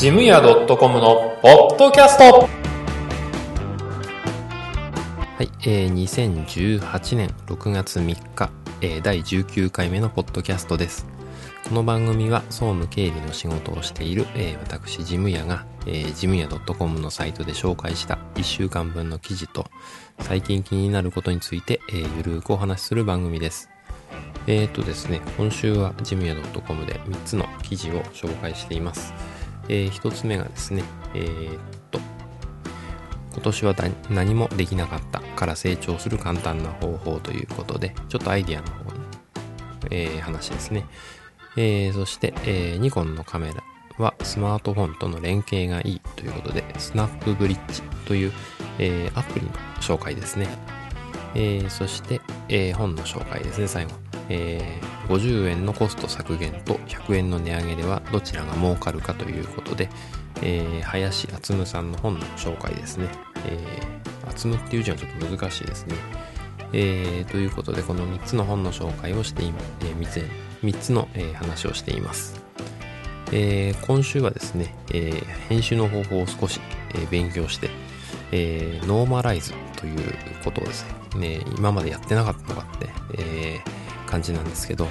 ジムヤ .com のポッドキャストはい、えー、2018年6月3日、えー、第19回目のポッドキャストです。この番組は総務経理の仕事をしている、えー、私、ジムヤが、えー、ジムヤ .com のサイトで紹介した1週間分の記事と、最近気になることについて、えー、ゆるーくお話しする番組です。えーとですね、今週はジムヤ .com で3つの記事を紹介しています。えー、1つ目がですね、えー、っと、今年は何もできなかったから成長する簡単な方法ということで、ちょっとアイディアの方に、えー、話ですね。えー、そして、えー、ニコンのカメラはスマートフォンとの連携がいいということで、スナップブリッジという、えー、アプリの紹介ですね。えー、そして、えー、本の紹介ですね、最後。えー、50円のコスト削減と100円の値上げではどちらが儲かるかということで、えー、林厚夢さんの本の紹介ですね。えー、厚夢っていう字はちょっと難しいですね。えー、ということで、この3つの本の紹介をして、えー、3つ ,3 つの、えー、話をしています。えー、今週はですね、えー、編集の方法を少し、えー、勉強して、えー、ノーマライズということをですね、ね今までやってなかったのかって、えー、感じなんですけど、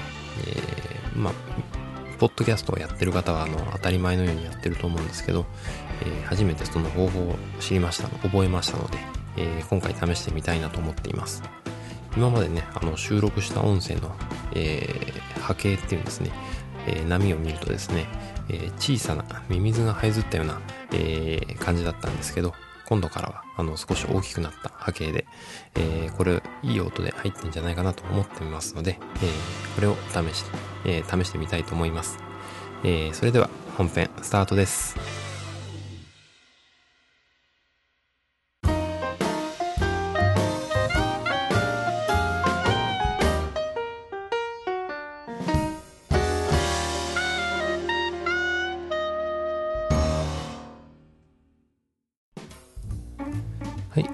えー、まあ、ポッドキャストをやってる方はあの当たり前のようにやってると思うんですけど、えー、初めてその方法を知りました覚えましたので、えー、今回試してみたいなと思っています。今までねあの収録した音声の、えー、波形っていうんですね、え、波を見るとですね、え、小さなミミズが這いずったような、え、感じだったんですけど今度からはあの少し大きくなった波形で、えー、これいい音で入ってんじゃないかなと思ってみますので、えー、これを試して、えー、試してみたいと思います、えー、それでは本編スタートです。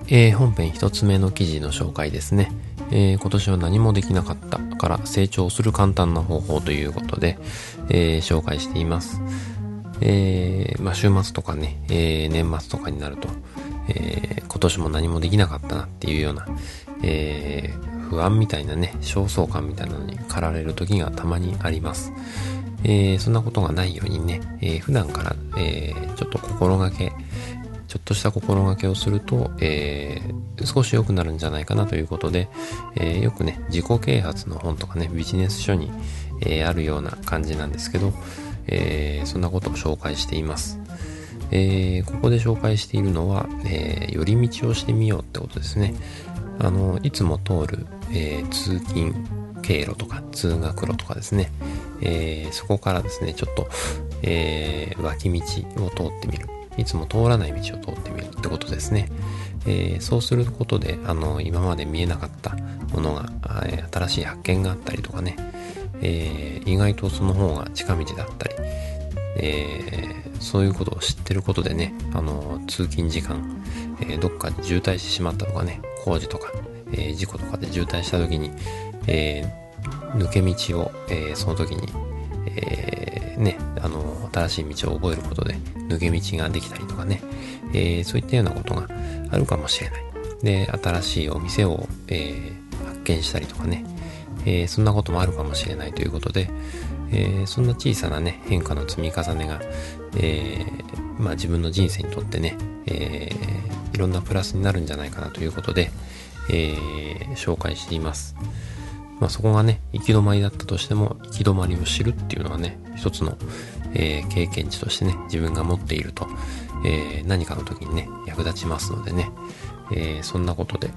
えー、本編一つ目の記事の紹介ですね。えー、今年は何もできなかったから成長する簡単な方法ということで、えー、紹介しています。えー、まあ、週末とかね、えー、年末とかになると、えー、今年も何もできなかったなっていうような、えー、不安みたいなね、焦燥感みたいなのに駆られる時がたまにあります。えー、そんなことがないようにね、えー、普段から、えー、ちょっと心がけ、ちょっとした心がけをすると、えー、少し良くなるんじゃないかなということで、えー、よくね、自己啓発の本とかね、ビジネス書に、えー、あるような感じなんですけど、えー、そんなことを紹介しています。えー、ここで紹介しているのは、えー、寄り道をしてみようってことですね。あの、いつも通る、えー、通勤経路とか通学路とかですね、えー、そこからですね、ちょっと、えー、脇道を通ってみる。いつも通らない道を通ってみるってことですね。えー、そうすることで、あの、今まで見えなかったものが、新しい発見があったりとかね、えー、意外とその方が近道だったり、え、そういうことを知ってることでね、あの、通勤時間、え、どっかに渋滞してしまったとかね、工事とか、え、事故とかで渋滞した時に、えー、抜け道を、え、その時に、えー、ね、あの、新しい道を覚えることで抜け道ができたりとかね、えー、そういったようなことがあるかもしれない。で、新しいお店を、えー、発見したりとかね、えー、そんなこともあるかもしれないということで、え、そんな小さなね、変化の積み重ねが、え、まあ自分の人生にとってね、え、いろんなプラスになるんじゃないかなということで、え、紹介しています。まあそこがね、行き止まりだったとしても、行き止まりを知るっていうのはね、一つの、えー、経験値としてね、自分が持っていると、えー、何かの時にね、役立ちますのでね、えー、そんなことで、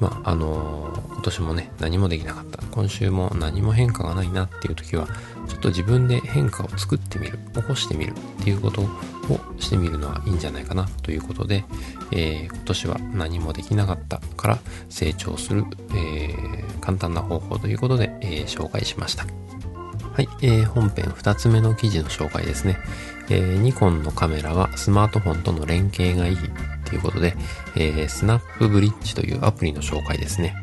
まあ、あの、今年もね、何もできなかった。今週も何も変化がないなっていう時は、ちょっと自分で変化を作ってみる、起こしてみるっていうことをしてみるのはいいんじゃないかなということで、えー、今年は何もできなかったから成長する、えー、簡単な方法ということで、えー、紹介しました。はい、えー、本編2つ目の記事の紹介ですね。えー、ニコンのカメラはスマートフォンとの連携がいいということで、えー、スナップブリッジというアプリの紹介ですね。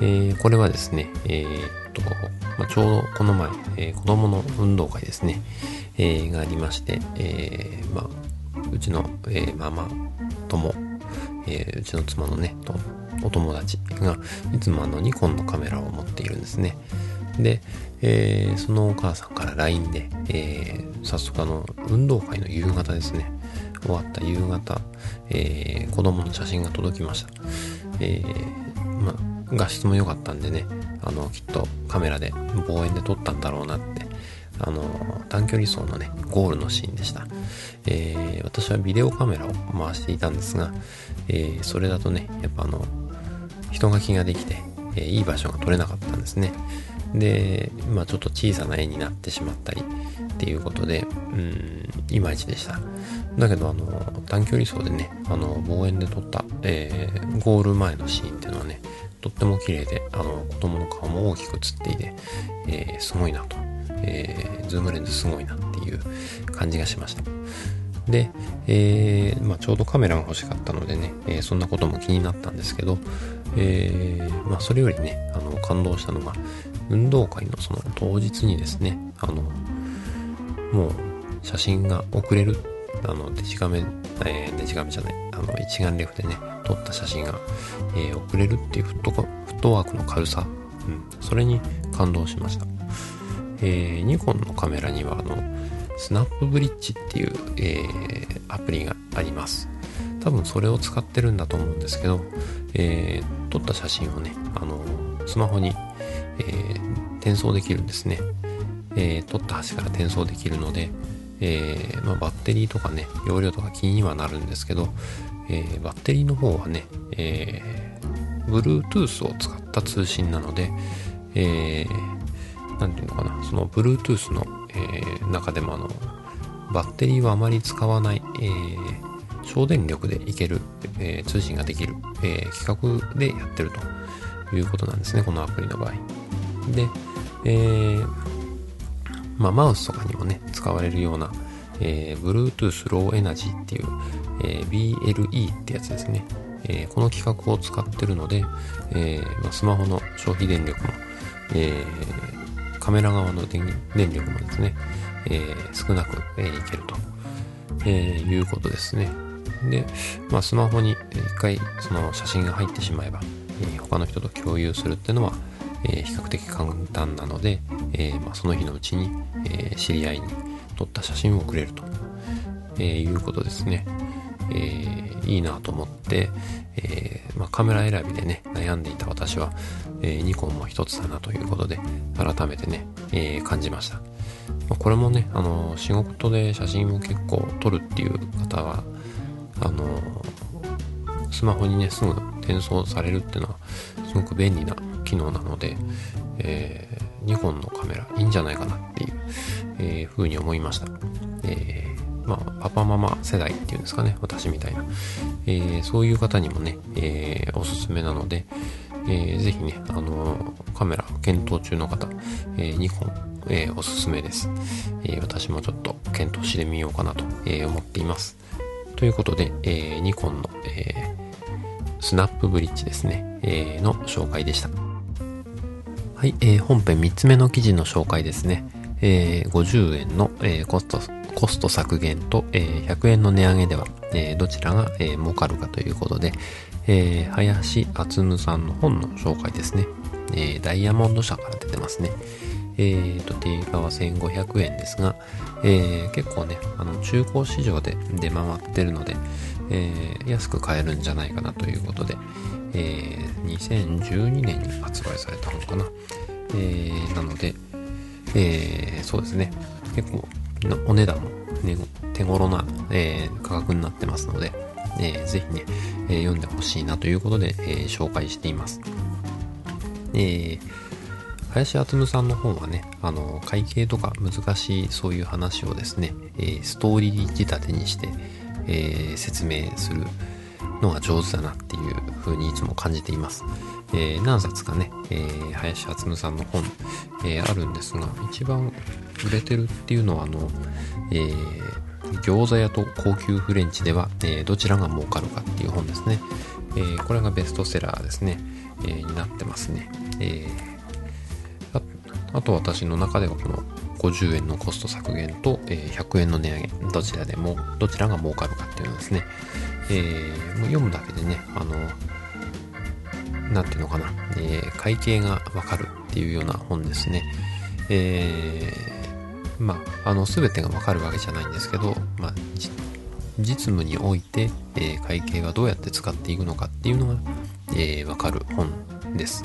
えー、これはですね、えー、と、まあ、ちょうどこの前、えー、子供の運動会ですね、えー、がありまして、えー、まあ、うちの、えー、ママ友、え、うちの妻のね、とお友達がいつもあのニコンのカメラを持っているんですね。で、え、そのお母さんから LINE で、え、早速あの、運動会の夕方ですね。終わった夕方、えー、子供の写真が届きました。えー、ま画質も良かったんでね、あの、きっとカメラで望遠で撮ったんだろうなって、あの、短距離走のね、ゴールのシーンでした。えー、私はビデオカメラを回していたんですが、えー、それだとね、やっぱあの、人書きができて、えー、いい場所が撮れなかったんですね。で、まあちょっと小さな絵になってしまったりっていうことで、うん、いまいちでした。だけど、あの、短距離走でね、あの、望遠で撮った、えー、ゴール前のシーンっていうのはね、とっても綺麗で、あの、子供の顔も大きく映っていて、えー、すごいなと、えー、ズームレンズすごいなっていう感じがしました。で、えー、まあ、ちょうどカメラが欲しかったのでね、えー、そんなことも気になったんですけど、えー、まあ、それよりね、あの、感動したのが、運動会のその当日にですね、あの、もう写真が送れる、あの、デジカメ、えー、デジカメじゃない、あの、一眼レフでね、撮った写真が、えー、送れるっていうフットフットワークの軽さ、うん、それに感動しました。えー、ニコンのカメラには、あの、スナップブリッジっていう、えー、アプリがあります。多分それを使ってるんだと思うんですけど、えー、撮った写真をね、あの、スマホにえー、転送できるんですね。えー、取った端から転送できるので、えー、まあ、バッテリーとかね、容量とか気にはなるんですけど、えー、バッテリーの方はね、えー、Bluetooth を使った通信なので、えー、なんていうのかな、その Bluetooth の、えー、中でもあの、バッテリーはあまり使わない、えー、省電力でいける、えー、通信ができる、えー、企画でやってるということなんですね、このアプリの場合。で、えー、まあ、マウスとかにもね、使われるような、えー、Bluetooth Low Energy っていう、えー、BLE ってやつですね。えー、この規格を使ってるので、えーまあ、スマホの消費電力も、えー、カメラ側の電力もですね、えー、少なく、えー、いけると、えー、いうことですね。で、まあ、スマホに一回その写真が入ってしまえば、えー、他の人と共有するっていうのは、えー、比較的簡単なので、えー、まあ、その日のうちに、え知り合いに撮った写真を送れると、えいうことですね。えいいなと思って、えまあ、カメラ選びでね、悩んでいた私は、えニコンも一つだなということで、改めてね、え感じました。まこれもね、あの、仕事で写真を結構撮るっていう方は、あの、スマホにね、すぐ転送されるっていうのは、すごく便利な機能なので、えー、ニコンのカメラいいんじゃないかなっていう、えー、風に思いました。えー、まあ、パパママ世代っていうんですかね、私みたいな。えー、そういう方にもね、えー、おすすめなので、えー、ぜひね、あの、カメラ検討中の方、えー、ニコン、えー、おすすめです。えー、私もちょっと検討してみようかなと、えー、思っています。ということで、えー、ニコンの、えー、スナップブリッジですね、えー、の紹介でした。はい、えー、本編3つ目の記事の紹介ですね。えー、50円の、えー、コスト、コスト削減と、えー、100円の値上げでは、えー、どちらが、えー、儲かるかということで、えー、林厚夢さんの本の紹介ですね。えー、ダイヤモンド社から出てますね。えーと、定価は1500円ですが、えー、結構ね、あの、中古市場で出回ってるので、えー、安く買えるんじゃないかなということで、えー、2012年に発売されたのかな。えー、なので、えー、そうですね。結構、お値段も、ね、手頃な、えー、価格になってますので、えー、ぜひね、えー、読んでほしいなということで、えー、紹介しています。えー、林厚夢さんの本はね、あの、会計とか難しいそういう話をですね、えー、ストーリー仕立てにして、えー、説明するのが上手だなっていう風にいつも感じています。えー、何冊かね、えー、林厚夢さんの本、えー、あるんですが、一番売れてるっていうのは、あの、えー、餃子屋と高級フレンチでは、えー、どちらが儲かるかっていう本ですね。えー、これがベストセラーですね、えー、になってますね。えー、ああと私の中ではこの50円のコスト削減と、えー、100円の値上げ、どちらでも、どちらが儲かるかっていうのですね、えー、読むだけでね、あの、なんていうのかな、えー、会計がわかるっていうような本ですね。えー、まあ、あの、すべてがわかるわけじゃないんですけど、まあ、実務において、えー、会計がどうやって使っていくのかっていうのが、えー、わかる本です。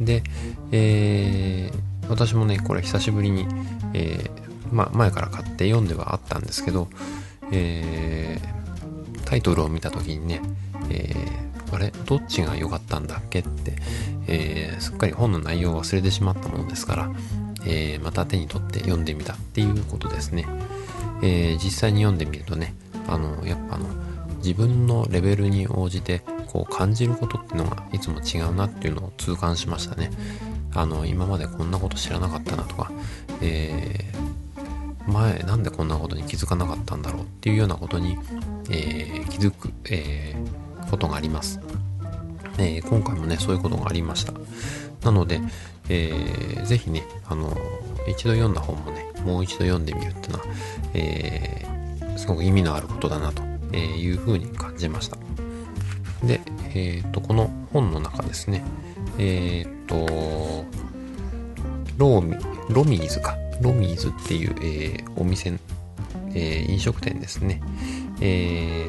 で、えー、私もね、これ久しぶりに、えー、ま、前から買って読んではあったんですけど、えー、タイトルを見た時にね、えー、あれ？どっちが良かったんだっけ？って、えー、すっかり本の内容を忘れてしまったものですから、えー、また手に取って読んでみたっていうことですね。えー、実際に読んでみるとね、あの、やっぱあの、自分のレベルに応じてこう感じることってのがいつも違うなっていうのを痛感しましたね。あの、今までこんなこと知らなかったなとか、えー、前なんでこんなことに気づかなかったんだろうっていうようなことに、えー、気づく、えー、ことがあります。えー、今回もね、そういうことがありました。なので、えー、ぜひね、あの、一度読んだ本もね、もう一度読んでみるっていうのは、えー、すごく意味のあることだなというふうに感じました。で、えっ、ー、と、この本の中ですね、えっ、ー、と、ローミ、ロミーズか、ロミーズっていう、えー、お店、え飲食店ですね。え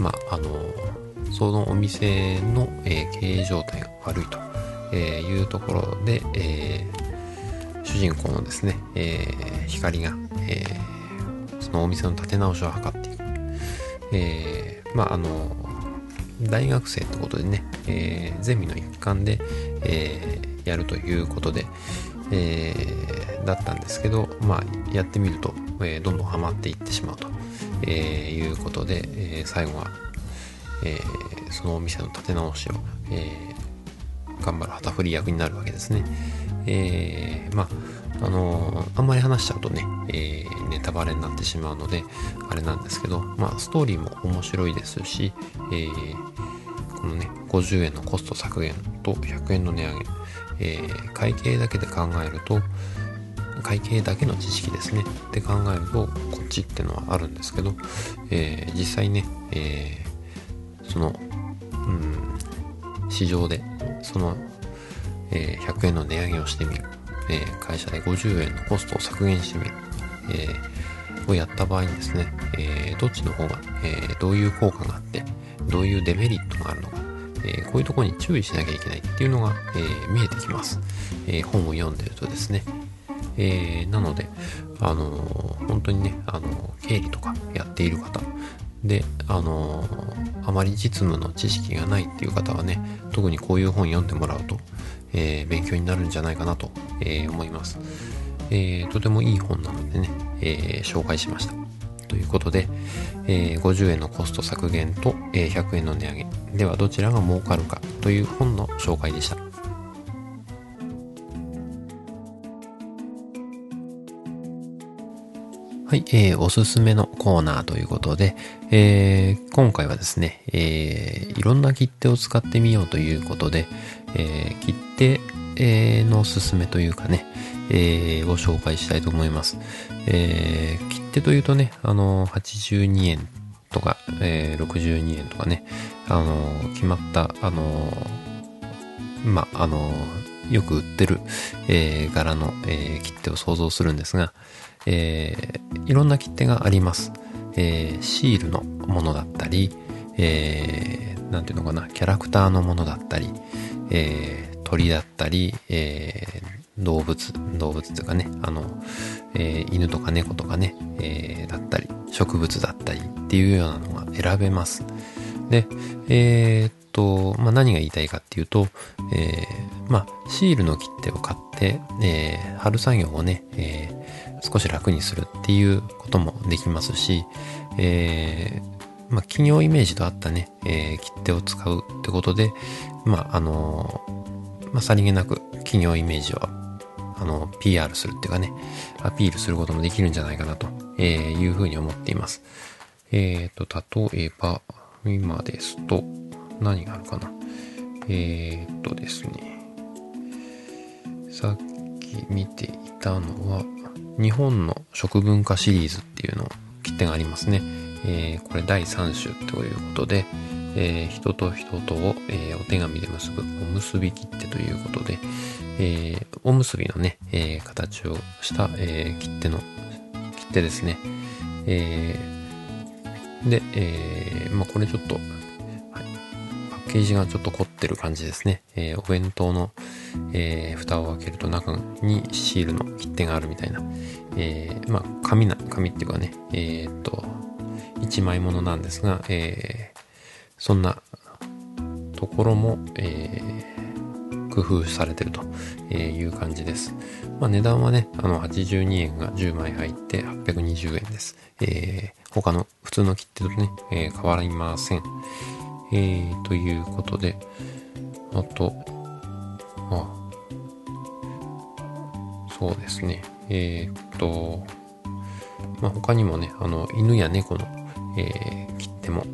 まあ、あの、そのお店の、え経営状態が悪いと、えいうところで、え主人公のですね、え光が、えそのお店の立て直しを図っていく。えー、まああの大学生ってことでね、えー、ゼミの一環で、えー、やるということで、えー、だったんですけど、まあ、やってみると、えー、どんどんハマっていってしまうと、えー、いうことで、えー、最後は、えー、そのお店の立て直しを、え、頑張る旗振り役になるわけですね。え、まあ、あの、あんまり話しちゃうとね、え、ネタバレになってしまうので、あれなんですけど、まあ、ストーリーも面白いですし、え、このね、50円のコスト削減と100円の値上げ、え、会計だけで考えると、会計だけの知識ですね。って考えると、こっちってのはあるんですけど、えー、実際ね、えー、その、うん、市場で、そのえー、100円の値上げをしてみる、え、会社で50円のコストを削減してみる、えー、をやった場合にですね、えどっちの方が、えどういう効果があって、どういうデメリットがあるのか、えこういうところに注意しなきゃいけないっていうのが、え見えてきます、え本を読んでるとですね。えなので、あの本当にね、あの経理とかやっている方、で、あのあまり実務の知識がないっていう方はね、特にこういう本読んでもらうと、え、勉強になるんじゃないかなと、え、思います、え、とてもいい本なのでね、え紹介しました。ということで、え50円のコスト削減と、え100円の値上げ。ではどちらが儲かるかという本の紹介でした。はい、えー、おすすめのコーナーということで、えー、今回はですね、えー、いろんな切手を使ってみようということで、えー、切手、えー、のおすすめというかね、えー、を紹介したいと思います。えー、切手というとね、あの、82円とか、えー、62円とかね、あの、決まった、あの、まあ、あの、よく売ってる、えー、柄の、えー、切手を想像するんですが、えー、いろんな切手があります。えー、シールのものだったり、えー、なんていうのかな、キャラクターのものだったり、えー、鳥だったり、えー、動物、動物というかね、あの、えー、犬とか猫とかね、えー、だったり、植物だったりっていうようなのが選べます。で、えー、っと、まあ、何が言いたいかっていうと、えー、まあ、シールの切手を買って、えー、貼る作業をね、えー、少し楽にするっていうこともできますし、えー、まあ、企業イメージとあったね、えー、切手を使うってことで、まあ、あのー、まあ、さりげなく企業イメージを、あの、PR するっていうかね、アピールすることもできるんじゃないかなと、えいうふうに思っています。えっ、と、例えば、今ですと、何があるかな。えっ、とですね、さっ時見ていたのは、日本の食文化シリーズっていうのを切手がありますね。えー、これ第3種ということで、えー、人と人とを、えー、お手紙で結ぶおむすび切手ということで、えー、おむすびのね、えー、形をした、えー、切手の、切手ですね。えー、で、えー、まあこれちょっと、ケージがちょっと凝ってる感じですね。えー、お弁当の、えー、蓋を開けると中にシールの切手があるみたいな、えー、まあ紙な、紙っていうかね、えー、っと、一枚物なんですが、え、そんなところも、え、工夫されてるという感じです。まあ、値段はね、あの、82円が10枚入って820円です。え、他の普通の切手とね、え、変わりません。えー、ということで、あと、あ、そうですね。えー、っと、まあ、他にもね、あの、犬や猫の、えー、切手も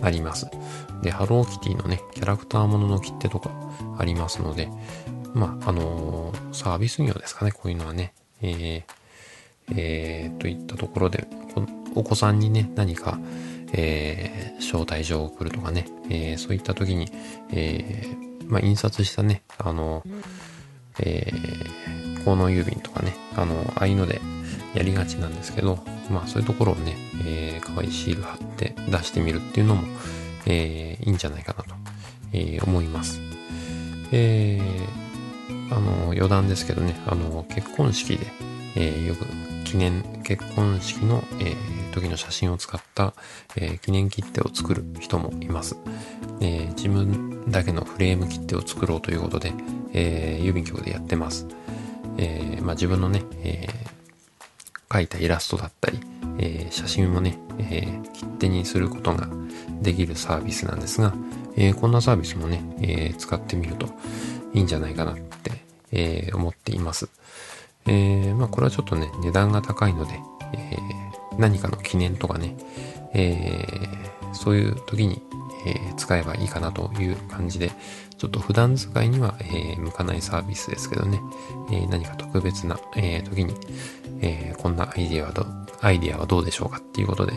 あります。で、ハローキティのね、キャラクターものの切手とかありますので、まあ、あのー、サービス業ですかね、こういうのはね。えー、えー、といったところで、お子さんにね、何か、えー、招待状を送るとかね、えー、そういった時に、えー、まあ、印刷したね、あの、えー、効能郵便とかね、あの、ああいうのでやりがちなんですけど、まあそういうところをね、えー、可愛いシール貼って出してみるっていうのも、えー、いいんじゃないかなと、えー、思います。えー、あの、余談ですけどね、あの、結婚式で、えー、よく記念、結婚式の、えー、時の写真を使った、えー、記念切手を作る人もいます。えー、自分だけのフレーム切手を作ろうということで、え、郵便局でやってます。え、まあ自分のね、えー、描いたイラストだったり、え、写真をね、え、切手にすることができるサービスなんですが、え、こんなサービスもね、え、使ってみるといいんじゃないかなって、え、思っています。えー、まあこれはちょっとね、値段が高いので、えー、何かの記念とかね、えー、そういう時に、え、使えばいいかなという感じで、ちょっと普段使いには、え、向かないサービスですけどね、え、何か特別な、え、時に、え、こんなアイディアはどアイデアはどうでしょうかっていうことで、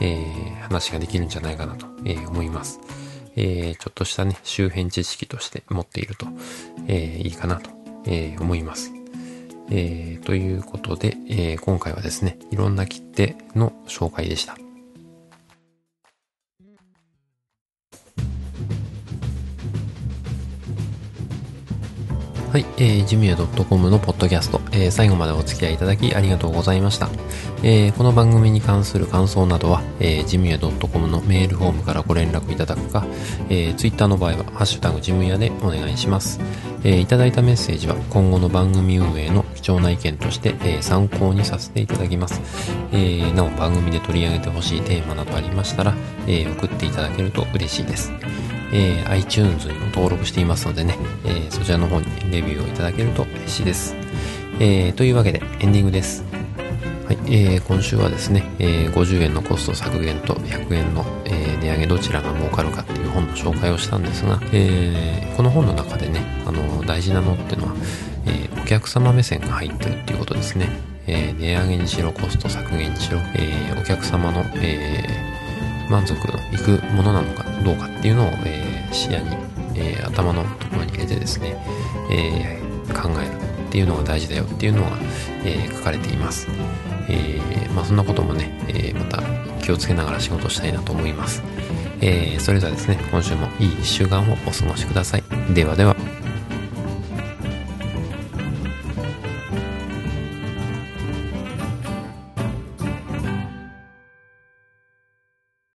え、話ができるんじゃないかなと、え、思います。え、ちょっとしたね、周辺知識として持っていると、え、いいかなと、え、思います。えー、ということで、えー、今回はですね、いろんな切手の紹介でした。はい、えー、ジムヤ .com のポッドキャスト、えー、最後までお付き合いいただきありがとうございました。えー、この番組に関する感想などは、えー、ジムヤ .com のメールフォームからご連絡いただくか、えー、ツイッターの場合は、ハッシュタグジムヤでお願いします。えー、いただいたメッセージは今後の番組運営の重な意見として、えー、参考にさせていただきます。えー、なお番組で取り上げてほしいテーマなどありましたら、えー、送っていただけると嬉しいです。えー、iTunes にも登録していますのでね、えー、そちらの方にレビューをいただけると嬉しいです。えー、というわけでエンディングです。はい、えー、今週はですね、えー、50円のコスト削減と100円の、えー、値上げどちらが儲かるかっていう本の紹介をしたんですが、えー、この本の中でね、あの大事なのっていうのは、えー、お客様目線が入ってるっていうことですね。えー、値上げにしろ、コスト削減にしろ、えー、お客様の、え、満足のいくものなのかどうかっていうのを、え、視野に、え、頭のところに入れてですね、え、考えるっていうのが大事だよっていうのが、え書かれています。えまあそんなこともね、えまた気をつけながら仕事したいなと思います。えそれではですね、今週もいい1週間をお過ごしください。ではでは。